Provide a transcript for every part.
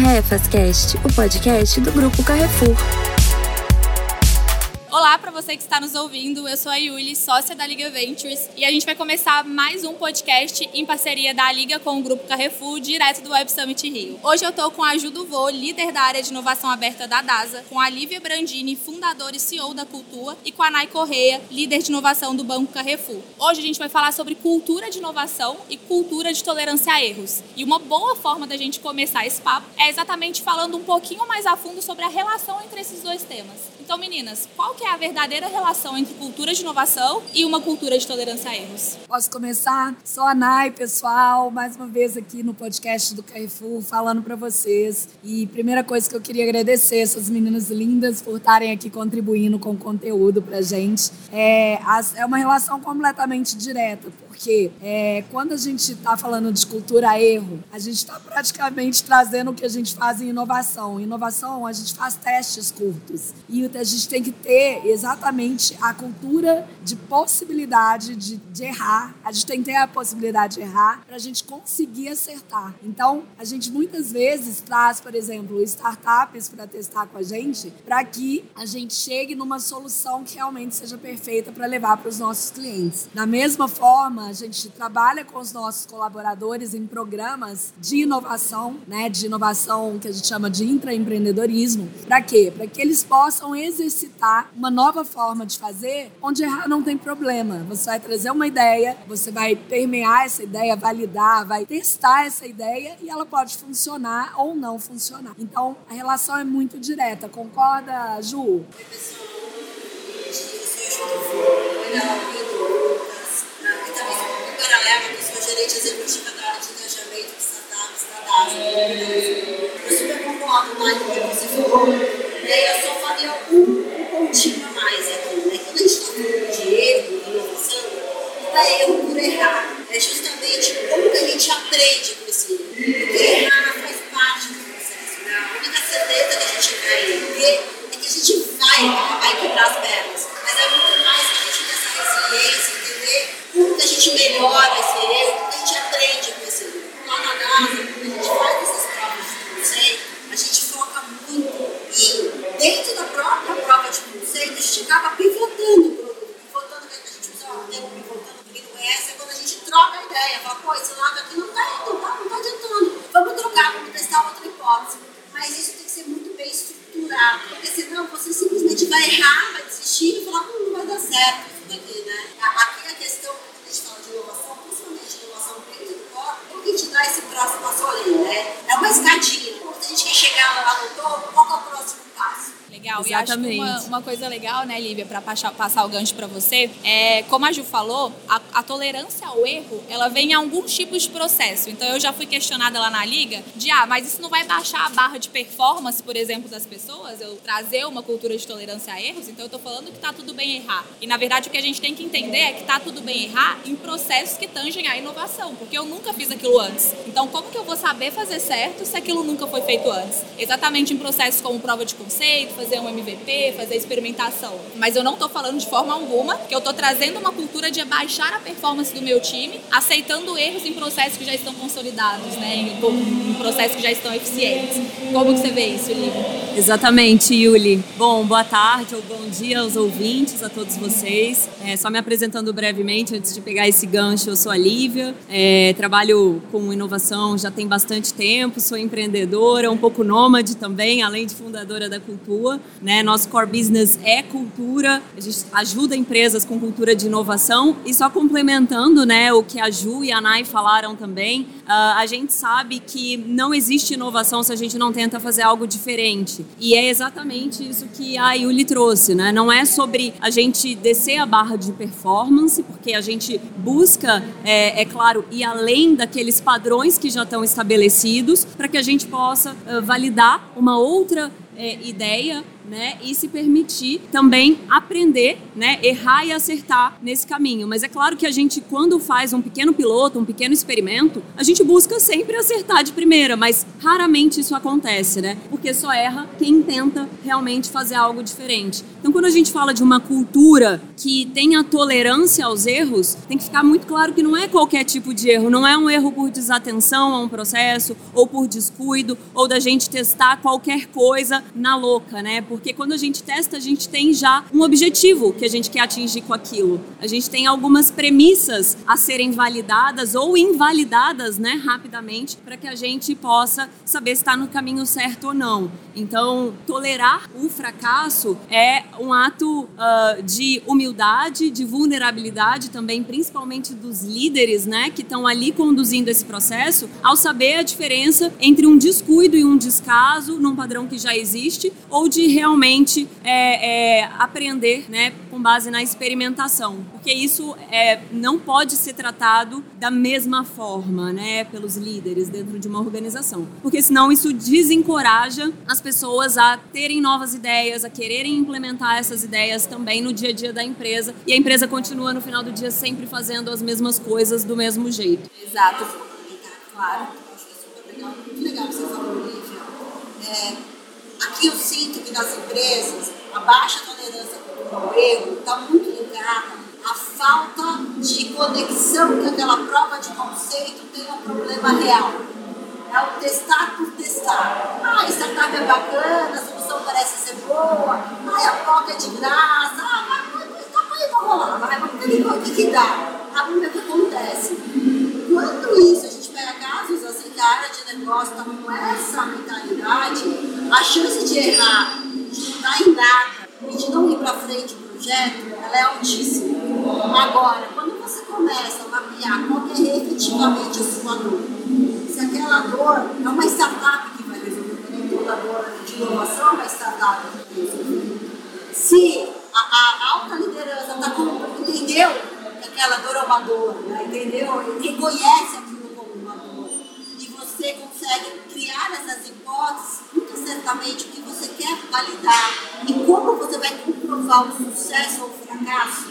Tarefas Cast, o podcast do Grupo Carrefour. Olá para você que está nos ouvindo, eu sou a Yuli, sócia da Liga Ventures, e a gente vai começar mais um podcast em parceria da Liga com o Grupo Carrefour, direto do Web Summit Rio. Hoje eu estou com a Ju Vô, líder da área de inovação aberta da DASA, com a Lívia Brandini, fundadora e CEO da Cultura, e com a Nai Correia, líder de inovação do Banco Carrefour. Hoje a gente vai falar sobre cultura de inovação e cultura de tolerância a erros. E uma boa forma da gente começar esse papo é exatamente falando um pouquinho mais a fundo sobre a relação entre esses dois temas. Então, meninas, qual que é a verdadeira relação entre cultura de inovação e uma cultura de tolerância a erros? Posso começar? Sou a Nai, pessoal, mais uma vez aqui no podcast do Carrefour, falando para vocês. E primeira coisa que eu queria agradecer essas meninas lindas por estarem aqui contribuindo com conteúdo pra gente. É, é uma relação completamente direta, porque é, quando a gente está falando de cultura erro, a gente está praticamente trazendo o que a gente faz em inovação. Inovação, a gente faz testes curtos. E a gente tem que ter exatamente a cultura de possibilidade de, de errar. A gente tem que ter a possibilidade de errar para a gente conseguir acertar. Então, a gente muitas vezes traz, por exemplo, startups para testar com a gente, para que a gente chegue numa solução que realmente seja perfeita para levar para os nossos clientes. Da mesma forma, a gente trabalha com os nossos colaboradores em programas de inovação, né, de inovação que a gente chama de intraempreendedorismo. Para quê? Para que eles possam exercitar uma nova forma de fazer, onde errar não tem problema. Você vai trazer uma ideia, você vai permear essa ideia, validar, vai testar essa ideia e ela pode funcionar ou não funcionar. Então, a relação é muito direta. Concorda, Ju? Oi, pessoal. Legal paralelo, que sou gerente executiva da área de engajamento de startups da DASA. Eu super concordo mais com o que você falou. Né? Eu só faria um, um pontinho a mais aqui. Né? Quando a gente está falando de erro, de inovação, não é erro por errar. É justamente como que a gente aprende com esse erro. Porque errar faz parte do processo. Né? A única certeza que a gente vai ter é que a gente vai, vai quebrar as pernas. Mas é muito mais que a gente ter essa resiliência, entender como que a gente melhora esse erro, como que a gente aprende com esse erro. Lá na NASA, quando a gente faz essas provas de conceito, a gente foca muito e dentro da própria prova de conceito, a gente acaba pivotando o produto. Pivotando, que a gente usa o termo pivotando, porque não conhece, é quando a gente troca a ideia, fala, pô, esse lado aqui não está indo, tá, não está adiantando. Vamos trocar, vamos testar outra hipótese. Mas isso tem que ser muito bem estruturado, porque senão você simplesmente vai errar, vai desistir e falar, hum, não vai dar certo isso daqui, né? Aqui a questão a gente fala de inovação, principalmente de inovação dentro do corpo, como que a gente dá esse próximo passo ali, né? É uma escadinha. Quando a gente quer chegar lá no topo, qual é o próximo passo? Legal, Exatamente. e acho que uma, uma coisa legal, né, Lívia, para passar, passar o gancho para você, é, como a Ju falou, a, a, tolerância ao erro, ela vem em alguns tipos de processo. Então, eu já fui questionada lá na liga de, ah, mas isso não vai baixar a barra de performance, por exemplo, das pessoas? Eu trazer uma cultura de tolerância a erros? Então, eu tô falando que tá tudo bem errar. E, na verdade, o que a gente tem que entender é que tá tudo bem errar em processos que tangem a inovação, porque eu nunca fiz aquilo antes. Então, como que eu vou saber fazer certo se aquilo nunca foi feito antes? Exatamente em processos como prova de conceito, fazer um MVP, fazer experimentação. Mas eu não estou falando de forma alguma que eu estou trazendo uma cultura de abaixar a performance do meu time, aceitando erros em processos que já estão consolidados, né? em, processos que já estão eficientes. Como que você vê isso, Lívia? Exatamente, Yuli. Bom, boa tarde ou bom dia aos ouvintes, a todos vocês. É, só me apresentando brevemente, antes de pegar esse gancho, eu sou a Lívia, é, trabalho com inovação já tem bastante tempo, sou empreendedora, um pouco nômade também, além de fundadora da Cultua. Né? Nosso core business é cultura, a gente ajuda empresas com cultura de inovação e só complementando né, o que a Ju e a Nai falaram também, uh, a gente sabe que não existe inovação se a gente não tenta fazer algo diferente. E é exatamente isso que a Yuli trouxe, né? Não é sobre a gente descer a barra de performance, porque a gente busca, é, é claro, ir além daqueles padrões que já estão estabelecidos para que a gente possa uh, validar uma outra é, ideia né, e se permitir também aprender, né, errar e acertar nesse caminho. Mas é claro que a gente, quando faz um pequeno piloto, um pequeno experimento, a gente busca sempre acertar de primeira, mas raramente isso acontece, né? Porque só erra quem tenta realmente fazer algo diferente. Então, quando a gente fala de uma cultura que tenha tolerância aos erros, tem que ficar muito claro que não é qualquer tipo de erro, não é um erro por desatenção a um processo, ou por descuido, ou da gente testar qualquer coisa na louca, né? Porque quando a gente testa, a gente tem já um objetivo que a gente quer atingir com aquilo. A gente tem algumas premissas a serem validadas ou invalidadas, né, rapidamente, para que a gente possa saber se está no caminho certo ou não. Então, tolerar o fracasso é um ato uh, de humildade, de vulnerabilidade também, principalmente dos líderes, né, que estão ali conduzindo esse processo, ao saber a diferença entre um descuido e um descaso num padrão que já existe, ou de realmente é, é, aprender, né, com base na experimentação, porque isso é, não pode ser tratado da mesma forma, né, pelos líderes dentro de uma organização, porque senão isso desencoraja as pessoas a terem novas ideias, a quererem implementar essas ideias também no dia a dia da empresa e a empresa continua no final do dia sempre fazendo as mesmas coisas do mesmo jeito. Exato, claro. Acho que é legal, legal você falou, Lívia. É, aqui eu sinto que nas empresas a baixa tolerância ao erro está muito ligada à falta de conexão que aquela prova de conceito tem um problema real. É o testar por testar. Ah, a startup é bacana, a solução parece ser boa, ah, a POC é de graça, ah, mas, mas tá aí, vamos lá, vai, vamos ver o que, que dá. Vamos ver o que acontece. Quando isso a gente pega casos assim que a área de negócio está com essa mentalidade, a chance de errar, de não dar em nada e de não ir para frente o projeto, ela é altíssima. Agora, quando você começa a mapear qual é efetivamente a sua dor, se aquela dor é uma startup que vai resolver, nem toda dor de inovação é uma startup que vai resolver. Se a, a alta liderança tá com, entendeu que aquela dor é uma dor, né? entendeu? E reconhece aquilo como uma dor. E você consegue criar essas hipóteses, muito certamente, o que você quer validar e como você vai comprovar o sucesso ou o fracasso.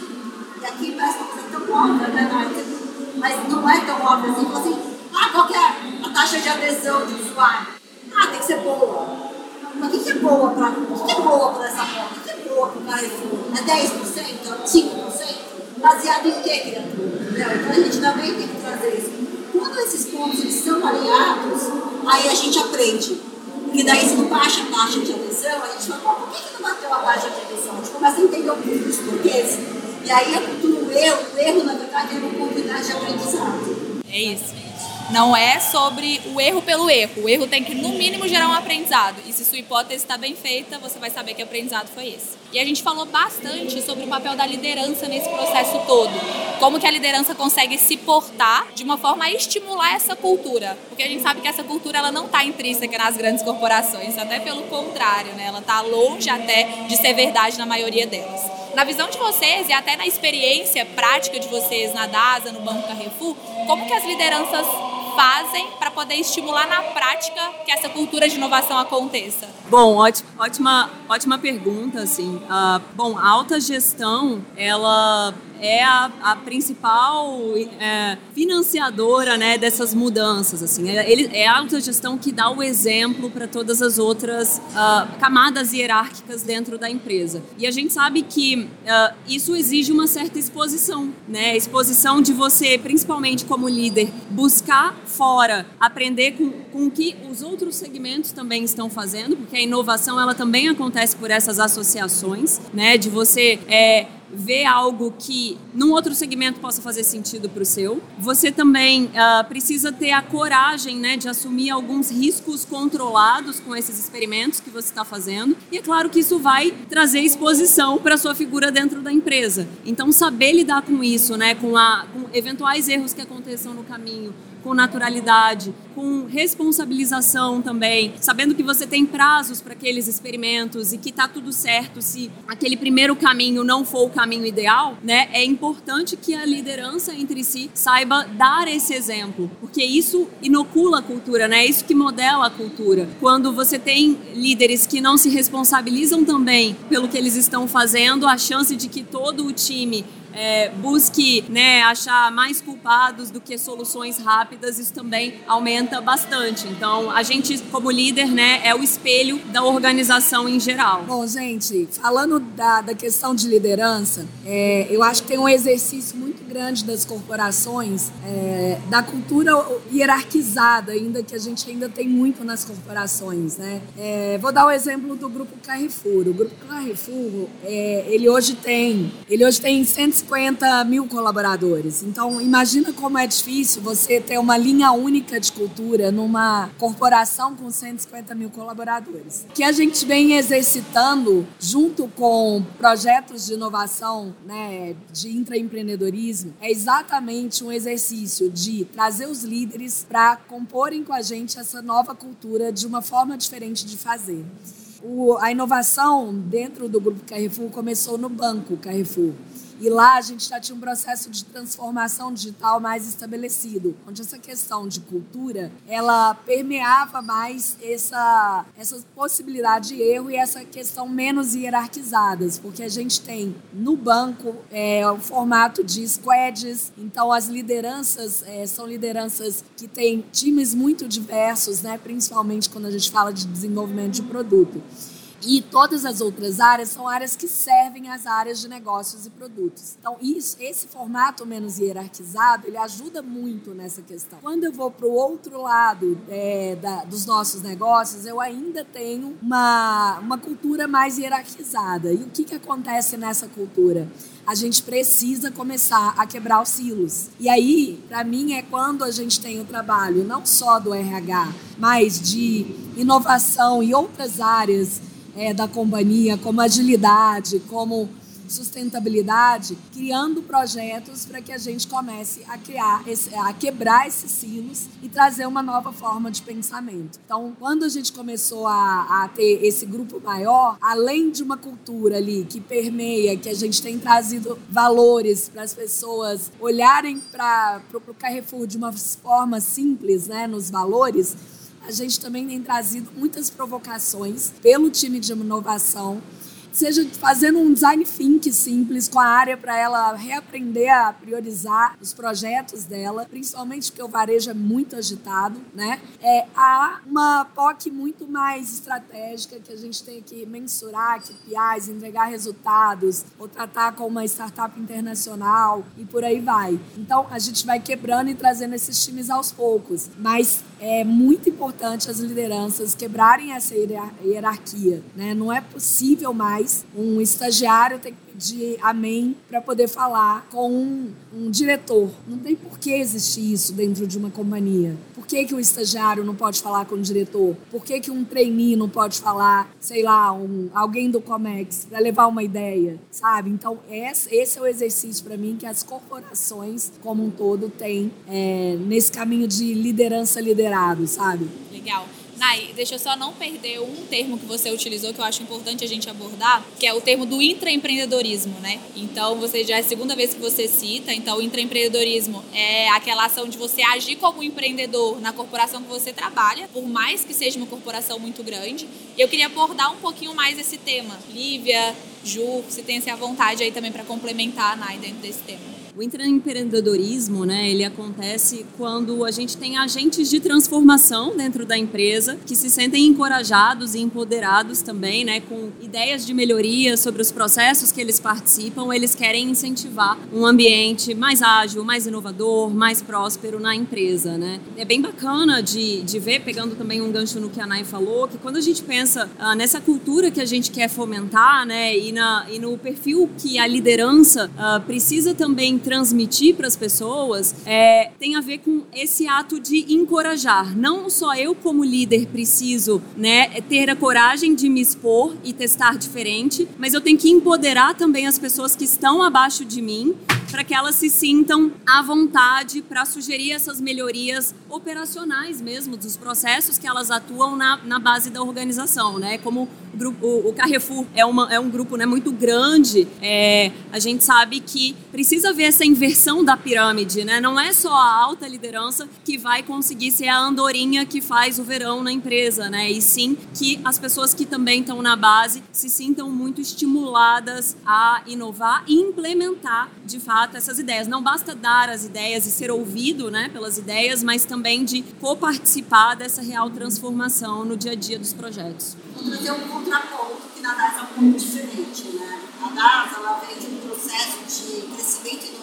E aqui parece uma coisa tão óbvia, né, Nath? Mas não é tão óbvio assim. assim ah, qual é a taxa de adesão de usuário? Ah, tem que ser boa. Mas o que, é boa para o que, é boa para essa porta? O que, é boa para o Carrefour? É 10%? 5%? Baseado em quê, criatura? Então a gente também tem que trazer isso. Quando esses pontos eles são alinhados, aí a gente aprende. Porque daí se não baixa a taxa de adesão, a gente fala, por que, que não bateu a taxa de adesão? A gente começa a entender um pouco dos porquês. E aí a cultura, o erro, o erro, na verdade, é uma oportunidade de aprendizado. É isso. Não é sobre o erro pelo erro. O erro tem que, no mínimo, gerar um aprendizado. E se sua hipótese está bem feita, você vai saber que o aprendizado foi esse. E a gente falou bastante sobre o papel da liderança nesse processo todo. Como que a liderança consegue se portar de uma forma a estimular essa cultura. Porque a gente sabe que essa cultura ela não está intrínseca nas grandes corporações. Até pelo contrário, né? Ela está longe até de ser verdade na maioria delas. Na visão de vocês e até na experiência prática de vocês na DASA, no Banco Carrefour, como que as lideranças fazem para poder estimular na prática que essa cultura de inovação aconteça? Bom, ótima, ótima, pergunta, assim. Uh, bom, a alta gestão, ela é a, a principal é, financiadora né, dessas mudanças. Assim. É, ele, é a autogestão que dá o exemplo para todas as outras uh, camadas hierárquicas dentro da empresa. E a gente sabe que uh, isso exige uma certa exposição. Né? Exposição de você, principalmente como líder, buscar fora, aprender com, com o que os outros segmentos também estão fazendo, porque a inovação ela também acontece por essas associações, né? de você... É, ver algo que num outro segmento possa fazer sentido para o seu. Você também uh, precisa ter a coragem né, de assumir alguns riscos controlados com esses experimentos que você está fazendo. E é claro que isso vai trazer exposição para a sua figura dentro da empresa. Então, saber lidar com isso, né, com, a, com eventuais erros que aconteçam no caminho, com naturalidade, com responsabilização também, sabendo que você tem prazos para aqueles experimentos e que está tudo certo se aquele primeiro caminho não for o caminho ideal, né? É importante que a liderança entre si saiba dar esse exemplo, porque isso inocula a cultura, né? É isso que modela a cultura. Quando você tem líderes que não se responsabilizam também pelo que eles estão fazendo, a chance de que todo o time é, busque né, achar mais culpados do que soluções rápidas, isso também aumenta bastante. Então, a gente, como líder, né, é o espelho da organização em geral. Bom, gente, falando da, da questão de liderança, é, eu acho que tem um exercício muito grande das corporações, é, da cultura hierarquizada, ainda que a gente ainda tem muito nas corporações. Né? É, vou dar o exemplo do Grupo Carrefour. O Grupo Carrefour, é, ele hoje tem, ele hoje tem 150 150 mil colaboradores. Então, imagina como é difícil você ter uma linha única de cultura numa corporação com 150 mil colaboradores. Que a gente vem exercitando junto com projetos de inovação, né, de intraempreendedorismo, é exatamente um exercício de trazer os líderes para comporem com a gente essa nova cultura de uma forma diferente de fazer. O, a inovação dentro do Grupo Carrefour começou no Banco Carrefour. E lá a gente já tinha um processo de transformação digital mais estabelecido, onde essa questão de cultura, ela permeava mais essa, essa possibilidade de erro e essa questão menos hierarquizadas, porque a gente tem no banco é, o formato de squads, então as lideranças é, são lideranças que têm times muito diversos, né, principalmente quando a gente fala de desenvolvimento de produto. E todas as outras áreas são áreas que servem às áreas de negócios e produtos. Então, isso, esse formato menos hierarquizado, ele ajuda muito nessa questão. Quando eu vou para o outro lado é, da, dos nossos negócios, eu ainda tenho uma, uma cultura mais hierarquizada. E o que, que acontece nessa cultura? a gente precisa começar a quebrar os silos. E aí, para mim, é quando a gente tem o trabalho não só do RH, mas de inovação e outras áreas é, da companhia, como agilidade, como sustentabilidade, criando projetos para que a gente comece a criar, esse, a quebrar esses silos e trazer uma nova forma de pensamento. Então, quando a gente começou a, a ter esse grupo maior, além de uma cultura ali que permeia, que a gente tem trazido valores para as pessoas olharem para o Carrefour de uma forma simples, né, nos valores, a gente também tem trazido muitas provocações pelo time de inovação, seja fazendo um design think simples com a área para ela reaprender a priorizar os projetos dela, principalmente porque o varejo é muito agitado, né? É, há uma POC muito mais estratégica que a gente tem que mensurar KPIs, entregar resultados, ou tratar com uma startup internacional e por aí vai. Então a gente vai quebrando e trazendo esses times aos poucos, mas é muito importante as lideranças quebrarem essa hierarquia. Né? Não é possível mais um estagiário ter que pedir amém para poder falar com um, um, diretor. Não tem por que existir isso dentro de uma companhia. Por que, que o estagiário não pode falar com o diretor? Por que, que um trainee não pode falar, sei lá, um, alguém do Comex para levar uma ideia, sabe? Então, esse, esse é o exercício para mim que as corporações como um todo têm é, nesse caminho de liderança liderado, sabe? Legal. Nai, deixa eu só não perder um termo que você utilizou que eu acho importante a gente abordar, que é o termo do intraempreendedorismo, né? Então, você já é a segunda vez que você cita, então o intraempreendedorismo é aquela ação de você agir como empreendedor na corporação que você trabalha, por mais que seja uma corporação muito grande. E eu queria abordar um pouquinho mais esse tema. Lívia, Ju, se tem-se à vontade aí também para complementar, Nai, dentro desse tema. O intraempreendedorismo, né, ele acontece quando a gente tem agentes de transformação dentro da empresa que se sentem encorajados e empoderados também, né, com ideias de melhoria sobre os processos que eles participam. Eles querem incentivar um ambiente mais ágil, mais inovador, mais próspero na empresa, né. É bem bacana de, de ver, pegando também um gancho no que a Nay falou, que quando a gente pensa ah, nessa cultura que a gente quer fomentar, né, e, na, e no perfil que a liderança ah, precisa também transmitir para as pessoas é, tem a ver com esse ato de encorajar. Não só eu, como líder, preciso né, ter a coragem de me expor e testar diferente, mas eu tenho que empoderar também as pessoas que estão abaixo de mim para que elas se sintam à vontade para sugerir essas melhorias operacionais mesmo dos processos que elas atuam na, na base da organização, né? Como o, Carrefour é, uma, é um grupo né, muito grande, é, a gente sabe que precisa ver essa inversão da pirâmide, né? Não é só a alta liderança que vai conseguir ser a andorinha que faz o verão na empresa, né? E sim que as pessoas que também estão na base se sintam muito estimuladas a inovar e implementar de fato essas ideias. Não basta dar as ideias e ser ouvido né, pelas ideias, mas também de co-participar dessa real transformação no dia a dia dos projetos. Vou trazer um contraponto que na DAS é um pouco diferente. Né? A DAS ela vem de um processo de crescimento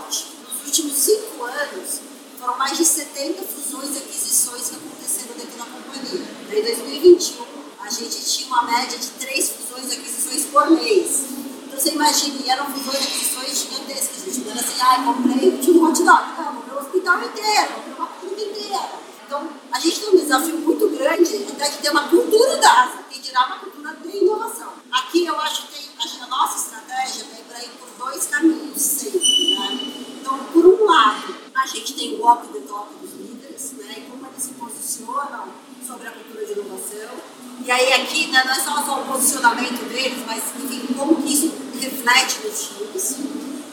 forte. Nos últimos cinco anos, foram mais de 70 fusões e aquisições que aconteceram dentro da companhia. Em 2021, a gente tinha uma média de três fusões e aquisições por mês. Então você imagina, e eram fusões e aquisições gigantescas, gente. Não era assim, ah, comprei um hot dog. Não, comprei o hospital inteiro, comprei uma clínica inteira. Então, a gente tem um desafio muito grande até de ter uma cultura da ASA, que dirá uma cultura de inovação. Aqui eu acho que tem, a nossa estratégia vem para ir por dois caminhos sempre. Né? Então, por um lado, a gente tem o walk the talk dos líderes, né? e como eles se posicionam sobre a cultura de inovação. E aí aqui né, não é só, o posicionamento deles, mas enfim, como que isso reflete nos times.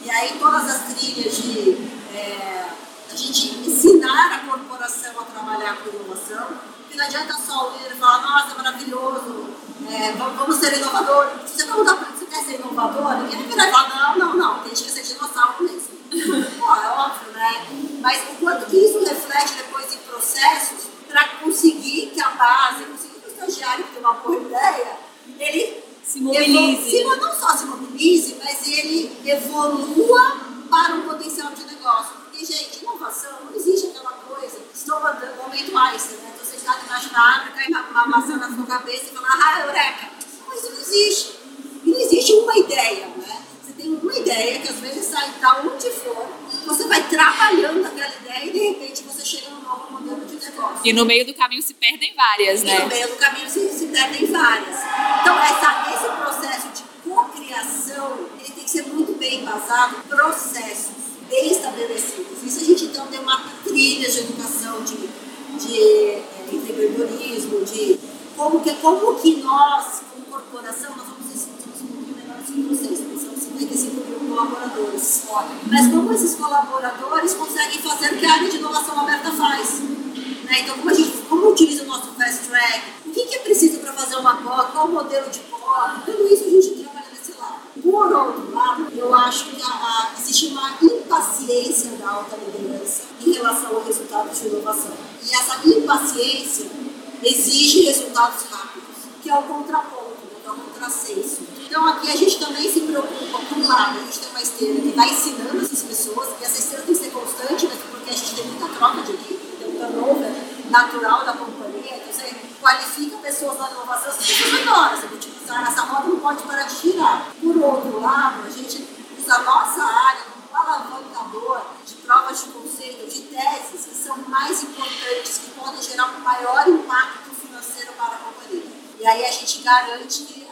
E aí todas as trilhas de é, a gente ensinar a corporação a trabalhar com inovação, porque não adianta só o líder falar, nossa, é maravilhoso, é, vamos ser inovador. Se você para você quer ser inovador, ninguém vai falar, não, não, não, tem que ser dinossauro mesmo. Pô, é óbvio, né? Mas o quanto que isso reflete depois em processos para conseguir que a base, conseguir que o estagiário que tem uma boa ideia, ele se mobilize. Evol... não só se mobilize, mas ele evolua para um potencial de negócio. Porque, gente, inovação não existe aquela coisa. Estou mandando o momento Einstein, né? Você está debaixo da árvore, cai uma maçã na sua cabeça e fala, ah, eureka! Não, isso não existe. E não existe uma ideia, né? Você tem uma ideia que às vezes sai da onde for, você vai trabalhando aquela ideia e de repente você chega num novo modelo de negócio. E no meio do caminho se perdem várias, né? E no meio do caminho se, se perdem várias. Então, essa, esse processo de cocriação, ele tem que ser muito bem embasado em processos bem estabelecidos. Isso a gente então tem uma trilha de educação, de, de é, empreendedorismo, de como que, como que nós, como corporação, nós vamos 500, são 55 mil colaboradores. Mas como esses colaboradores conseguem fazer o que a área de inovação aberta faz? Né? Então, como, a gente, como utiliza o nosso fast track? O que, que é preciso para fazer uma POC? Qual o modelo de POC? Tudo isso a gente trabalha nesse lado. Por outro lado, eu acho que a, existe uma impaciência da alta liderança em relação ao resultado de inovação. E essa impaciência exige resultados rápidos, que é o contraponto, né? é o contrassenso. Então aqui a gente também se preocupa, por um lado, a gente tem uma esteira que vai ensinando essas pessoas, e essa esteira tem que ser constante, porque a gente tem muita troca de equipe turnover natural da companhia, então você qualifica pessoas na inovação, você precisa agora, você tem que usar, essa roda não pode parar de girar. Por outro lado, a gente usa a nossa área como alavancador de provas de conceito, de teses que são mais importantes, que podem gerar um maior impacto financeiro para a companhia. E aí a gente garante que,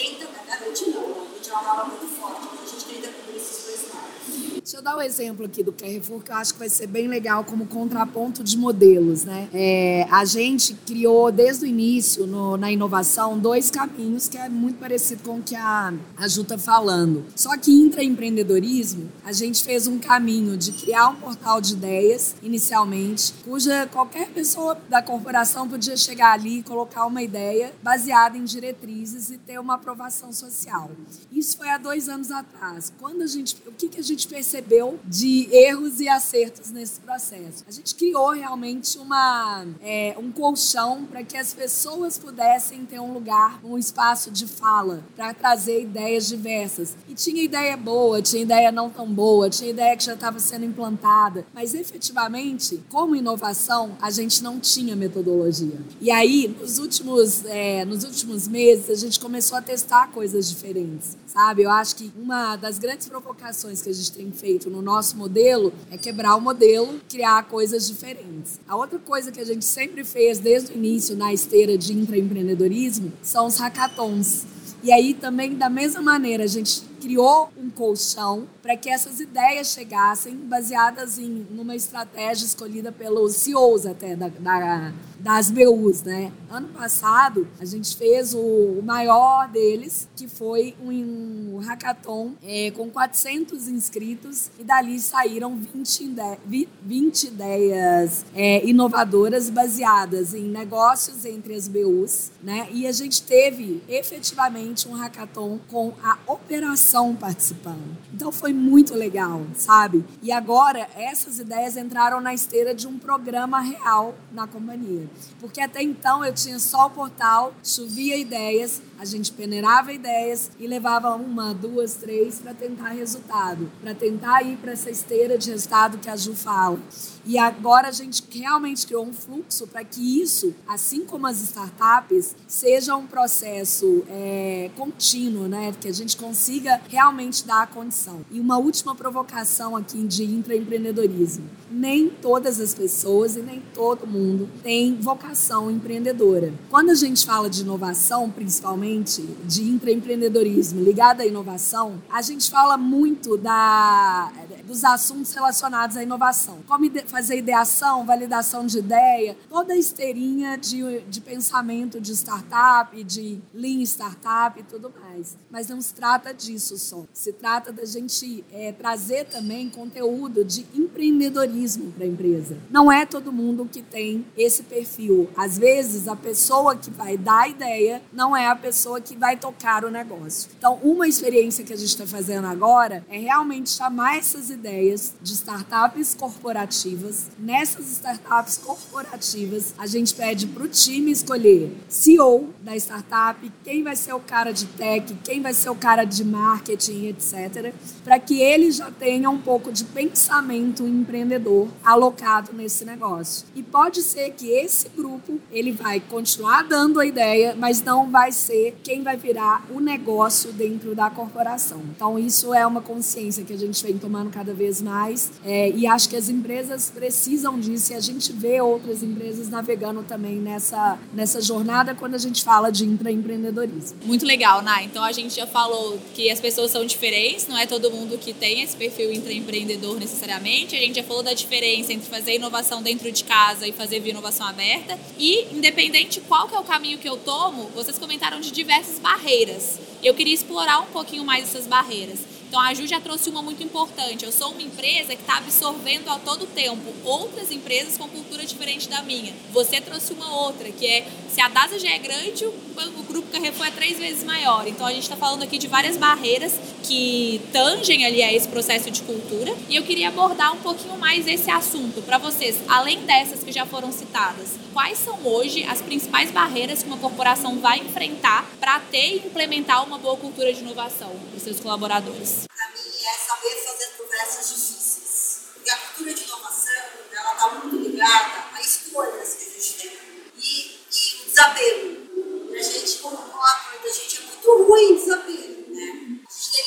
a gente tenta, garante não, a gente é uma muito forte, mas a gente tenta cobrir esses dois lados. Deixa eu dar um exemplo aqui do Carrefour que eu acho que vai ser bem legal como contraponto de modelos, né? É, a gente criou desde o início no, na inovação dois caminhos que é muito parecido com o que a, a Ju está falando. Só que intraempreendedorismo, a gente fez um caminho de criar um portal de ideias inicialmente, cuja qualquer pessoa da corporação podia chegar ali e colocar uma ideia baseada em diretrizes e ter uma aprovação social. Isso foi há dois anos atrás. Quando a gente, o que, que a gente percebeu? Percebeu de erros e acertos nesse processo. A gente criou realmente uma, é, um colchão para que as pessoas pudessem ter um lugar, um espaço de fala, para trazer ideias diversas. E tinha ideia boa, tinha ideia não tão boa, tinha ideia que já estava sendo implantada, mas efetivamente, como inovação, a gente não tinha metodologia. E aí, nos últimos, é, nos últimos meses, a gente começou a testar coisas diferentes, sabe? Eu acho que uma das grandes provocações que a gente tem feito no nosso modelo é quebrar o modelo, criar coisas diferentes. A outra coisa que a gente sempre fez desde o início na esteira de intraempreendedorismo são os hackathons. E aí também, da mesma maneira, a gente criou um colchão para que essas ideias chegassem baseadas em numa estratégia escolhida pelos CEOs até da, da, das BUs, né? Ano passado a gente fez o, maior deles, que foi um, hackathon é, com 400 inscritos e dali saíram 20, ide 20 ideias é, inovadoras baseadas em negócios entre as BUs, né? E a gente teve efetivamente um hackathon com a operação participando. Então foi muito legal, sabe? E agora essas ideias entraram na esteira de um programa real na companhia. Porque até então eu tinha só o portal, chovia ideias, a gente peneirava ideias e levava uma, duas, três para tentar resultado, para tentar ir para essa esteira de resultado que a Ju fala. E agora a gente realmente criou um fluxo para que isso, assim como as startups, seja um processo é, contínuo, né? Que a gente consiga realmente dar a condição. E uma última provocação aqui de intraempreendedorismo. Nem todas as pessoas e nem todo mundo tem vocação empreendedora. Quando a gente fala de inovação, principalmente de intraempreendedorismo ligado à inovação, a gente fala muito da dos assuntos relacionados à inovação. Como fazer ideação, validação de ideia, toda a esteirinha de, de pensamento de startup, de lean startup e tudo mais. Mas não se trata disso só. Se trata da gente é, trazer também conteúdo de empreendedorismo para a empresa. Não é todo mundo que tem esse perfil. Às vezes, a pessoa que vai dar a ideia não é a pessoa que vai tocar o negócio. Então, uma experiência que a gente está fazendo agora é realmente chamar essas ideias de startups corporativas. Nessas startups corporativas, a gente pede para o time escolher CEO da startup, quem vai ser o cara de tech, quem vai ser o cara de marketing, etc., para que ele já tenha um pouco de pensamento empreendedor alocado nesse negócio. E pode ser que esse grupo ele vai continuar dando a ideia, mas não vai ser quem vai virar o negócio dentro da corporação. Então isso é uma consciência que a gente vem tomando cada vez mais. É, e acho que as empresas precisam disso e a gente vê outras empresas navegando também nessa, nessa jornada quando a gente fala de intraempreendedorismo. Muito legal, Nai. Então a gente já falou que as pessoas são diferentes, não é todo mundo que tem esse perfil intraempreendedor necessariamente. A gente já falou da diferença entre fazer inovação dentro de casa e fazer via inovação aberta. E independente qual que é o caminho que eu tomo, vocês comentaram de diversas barreiras. Eu queria explorar um pouquinho mais essas barreiras. Então a Ju já trouxe uma muito importante. Eu sou uma empresa que está absorvendo a todo tempo outras empresas com cultura diferente da minha. Você trouxe uma outra, que é se a DASA já é grande, o grupo Carrefour é três vezes maior. Então a gente está falando aqui de várias barreiras que tangem ali a esse processo de cultura. E eu queria abordar um pouquinho mais esse assunto para vocês, além dessas que já foram citadas. Quais são hoje as principais barreiras que uma corporação vai enfrentar para ter e implementar uma boa cultura de inovação para os seus colaboradores? para mim, é saber fazer conversas difíceis. Porque a cultura de inovação, ela está muito ligada a escolhas que a gente tem. E, e o desapego. E a gente, como colaborador, a gente é muito ruim desapego, né? A gente tem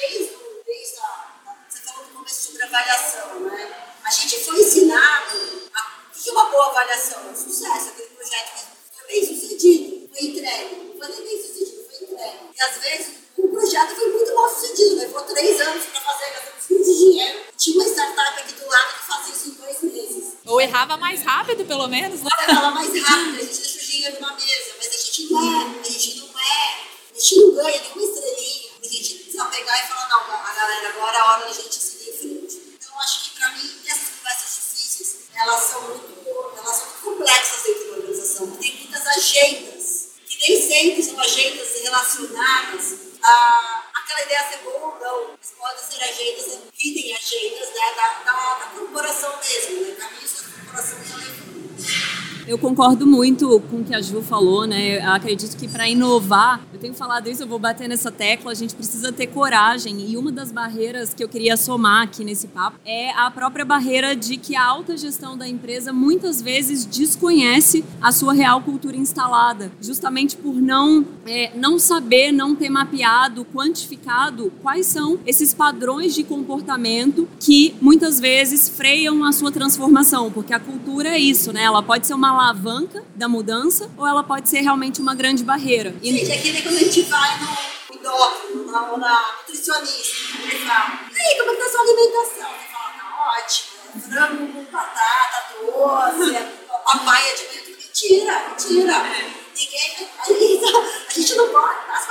desde, desde a, você falou no começo sobre avaliação, né? A gente foi ensinado a, o que é uma boa avaliação? Um sucesso, aquele projeto que foi bem sucedido, foi entregue. Foi nem bem sucedido, foi entregue. E às vezes o projeto foi muito mal sucedido, levou três anos para fazer, gastamos muito dinheiro. Tinha uma startup aqui do lado que fazia isso em dois meses. Ou errava mais rápido, pelo menos, né? Errava mais rápido, a gente deixa o dinheiro na mesa, mas a gente não é, a gente não é, a gente não ganha nenhuma estrelinha. A gente precisa pegar e falar, não, a galera, agora é a hora da gente seguir em frente. Então, acho que para mim, essas conversas difíceis, elas são muito, elas são muito complexas dentro da organização, porque tem relacionadas a, a aquela ideia ser boa ou mas podem ser agendas, virem agendas né, da, da, da corporação mesmo, né? Caminhos da corporação além eu concordo muito com o que a Ju falou, né? Eu acredito que para inovar, tenho falado isso, eu vou bater nessa tecla, a gente precisa ter coragem. E uma das barreiras que eu queria somar aqui nesse papo é a própria barreira de que a alta gestão da empresa muitas vezes desconhece a sua real cultura instalada, justamente por não, é, não saber, não ter mapeado, quantificado quais são esses padrões de comportamento que muitas vezes freiam a sua transformação, porque a cultura é isso, né? Ela pode ser uma alavanca da mudança ou ela pode ser realmente uma grande barreira. E... Gente, que nem quando a gente vai no endócrino, na, na nutricionista, ele fala, e aí, como é que tá a sua alimentação? Você fala, tá ótimo, frango com batata doce, papaya de vento. Mentira, mentira. Ninguém, a, gente, não pode, nas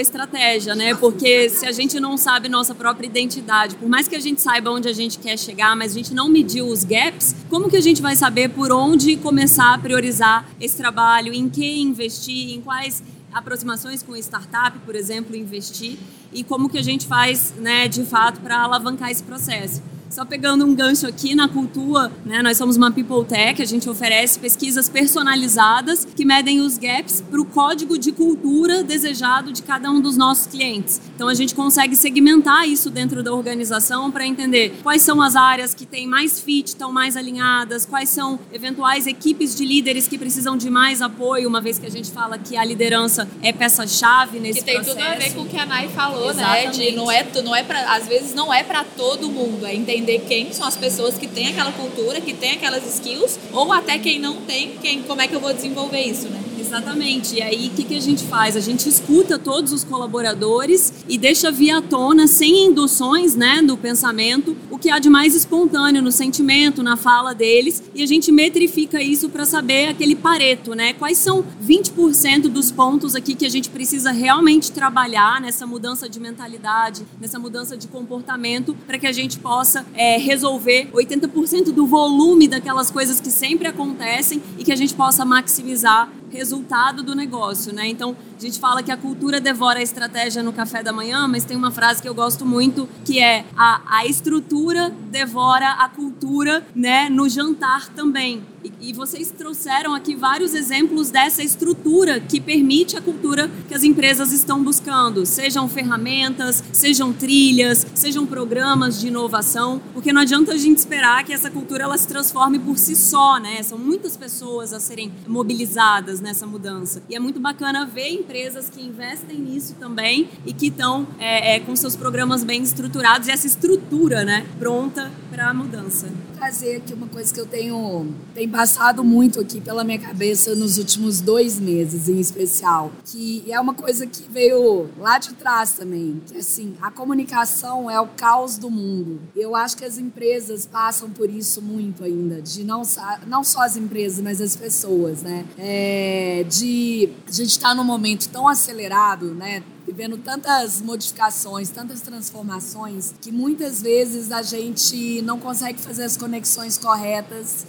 Com a sua estratégia, né? Porque se a gente não sabe nossa própria identidade, por mais que a gente saiba onde a gente quer chegar, mas a gente não mediu os gaps, como que a gente vai saber por onde começar a priorizar esse trabalho, em que investir, em quais aproximações com startup, por exemplo, investir e como que a gente faz, né, de fato, para alavancar esse processo. Só pegando um gancho aqui na cultura, né, nós somos uma People Tech, a gente oferece pesquisas personalizadas que medem os gaps para o código de cultura desejado de cada um dos nossos clientes. Então a gente consegue segmentar isso dentro da organização para entender quais são as áreas que têm mais fit, estão mais alinhadas, quais são eventuais equipes de líderes que precisam de mais apoio, uma vez que a gente fala que a liderança é peça-chave nesse que tem processo. tudo a ver com o que a Nai falou, Exatamente. né? De não é, não é pra, às vezes não é para todo mundo, é entender entender quem são as pessoas que têm aquela cultura, que têm aquelas skills, ou até quem não tem, quem, como é que eu vou desenvolver isso, né? Exatamente. E aí, o que, que a gente faz? A gente escuta todos os colaboradores e deixa via à tona, sem induções né, do pensamento, o que há de mais espontâneo no sentimento, na fala deles, e a gente metrifica isso para saber aquele pareto, né? Quais são 20% dos pontos aqui que a gente precisa realmente trabalhar nessa mudança de mentalidade, nessa mudança de comportamento, para que a gente possa é, resolver 80% do volume daquelas coisas que sempre acontecem e que a gente possa maximizar resultado do negócio, né? Então, a gente fala que a cultura devora a estratégia no café da manhã, mas tem uma frase que eu gosto muito, que é a, a estrutura devora a cultura, né, no jantar também. E, e vocês trouxeram aqui vários exemplos dessa estrutura que permite a cultura que as empresas estão buscando, sejam ferramentas, sejam trilhas, sejam programas de inovação, porque não adianta a gente esperar que essa cultura ela se transforme por si só, né? São muitas pessoas a serem mobilizadas nessa mudança. E é muito bacana ver empresas que investem nisso também e que estão é, é, com seus programas bem estruturados e essa estrutura, né, pronta para a mudança. Trazer aqui uma coisa que eu tenho, tenho passado muito aqui pela minha cabeça nos últimos dois meses, em especial. Que é uma coisa que veio lá de trás também. Que assim, a comunicação é o caos do mundo. Eu acho que as empresas passam por isso muito ainda. De não, não só as empresas, mas as pessoas, né? É, de a gente estar tá num momento tão acelerado, né? vivendo tantas modificações, tantas transformações, que muitas vezes a gente não consegue fazer as conexões corretas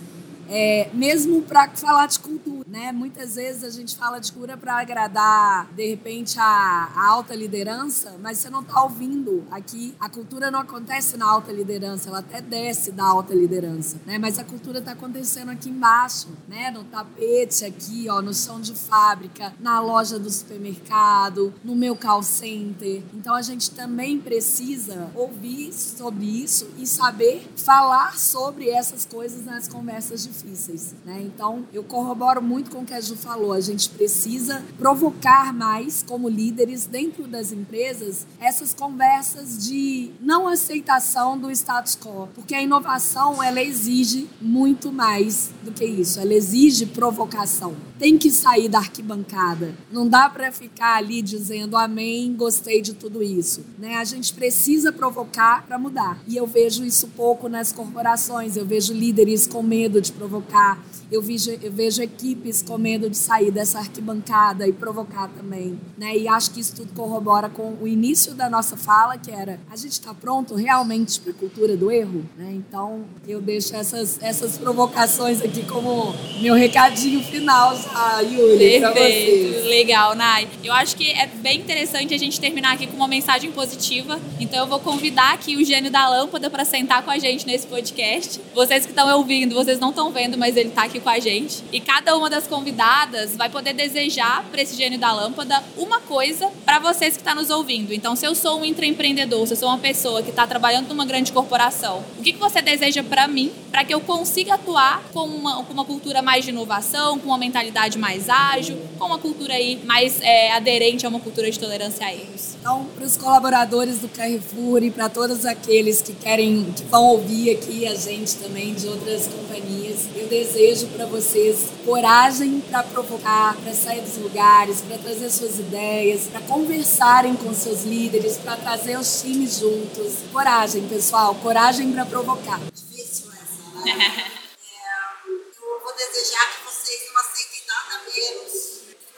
é, mesmo para falar de cultura, né? Muitas vezes a gente fala de cura para agradar, de repente, a, a, alta liderança, mas você não está ouvindo aqui. A cultura não acontece na alta liderança, ela até desce da alta liderança, né? Mas a cultura está acontecendo aqui embaixo, né? No tapete aqui, ó, no chão de fábrica, na loja do supermercado, no meu call center. Então a gente também precisa ouvir sobre isso e saber falar sobre essas coisas nas conversas difíceis, né? Então, eu corroboro muito muito com o que a Ju falou. A gente precisa provocar mais, como líderes dentro das empresas, essas conversas de não aceitação do status quo. Porque a inovação, ela exige muito mais do que isso. Ela exige provocação. Tem que sair da arquibancada. Não dá para ficar ali dizendo amém, gostei de tudo isso. Né? A gente precisa provocar para mudar. E eu vejo isso pouco nas corporações. Eu vejo líderes com medo de provocar eu vejo, eu vejo equipes com medo de sair dessa arquibancada e provocar também. Né? E acho que isso tudo corrobora com o início da nossa fala, que era a gente está pronto realmente para a cultura do erro? Né? Então, eu deixo essas, essas provocações aqui como meu recadinho final já, Yuri, vocês. Legal, Nai. Eu acho que é bem interessante a gente terminar aqui com uma mensagem positiva. Então, eu vou convidar aqui o gênio da lâmpada para sentar com a gente nesse podcast. Vocês que estão ouvindo, vocês não estão vendo, mas ele está aqui com a gente. E cada uma das convidadas vai poder desejar para esse gênio da lâmpada uma coisa para vocês que estão tá nos ouvindo. Então, se eu sou um intraempreendedor, se eu sou uma pessoa que está trabalhando numa grande corporação, o que, que você deseja para mim, para que eu consiga atuar com uma, com uma cultura mais de inovação, com uma mentalidade mais ágil, com uma cultura aí mais é, aderente a uma cultura de tolerância a erros? Então, para os colaboradores do Carrefour e para todos aqueles que querem, que vão ouvir aqui a gente também de outras companhias, eu desejo para vocês coragem para provocar, para sair dos lugares, para trazer suas ideias, para conversarem com seus líderes, para trazer os times juntos. Coragem, pessoal, coragem para provocar. Difícil essa, né? é, eu vou desejar que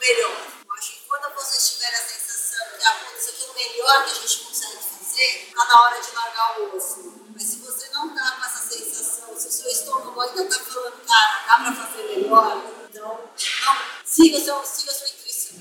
melhor. Eu acho que quando vocês tiverem a sensação que ah, aqui é o melhor que a gente consegue fazer, está na hora de largar o osso. Mas se você não está com essa sensação, se o seu estômago ainda está falando, cara, dá para fazer melhor, então, não, siga, seu, siga a sua.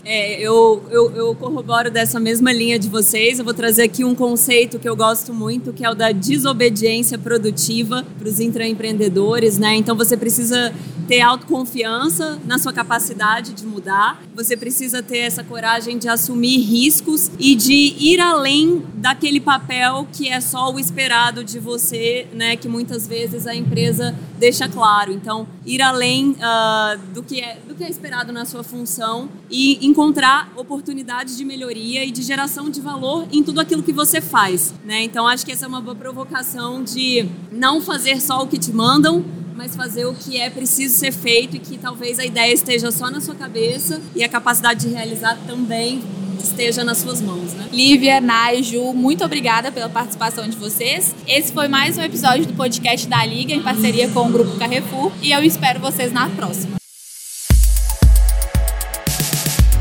É, eu, eu, eu corroboro dessa mesma linha de vocês. Eu vou trazer aqui um conceito que eu gosto muito, que é o da desobediência produtiva para os intraempreendedores, né? Então você precisa ter autoconfiança na sua capacidade de mudar, você precisa ter essa coragem de assumir riscos e de ir além daquele papel que é só o esperado de você, né, que muitas vezes a empresa deixa claro. Então, ir além uh, do, que é, do que é esperado na sua função e encontrar oportunidades de melhoria e de geração de valor em tudo aquilo que você faz. Né? Então, acho que essa é uma boa provocação de não fazer só o que te mandam, mas fazer o que é preciso ser feito e que talvez a ideia esteja só na sua cabeça e a capacidade de realizar também esteja nas suas mãos, né? Lívia, Nai, Ju, muito obrigada pela participação de vocês. Esse foi mais um episódio do podcast da Liga em parceria com o Grupo Carrefour e eu espero vocês na próxima.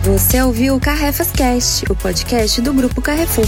Você ouviu o Carrefas Cast, o podcast do Grupo Carrefour.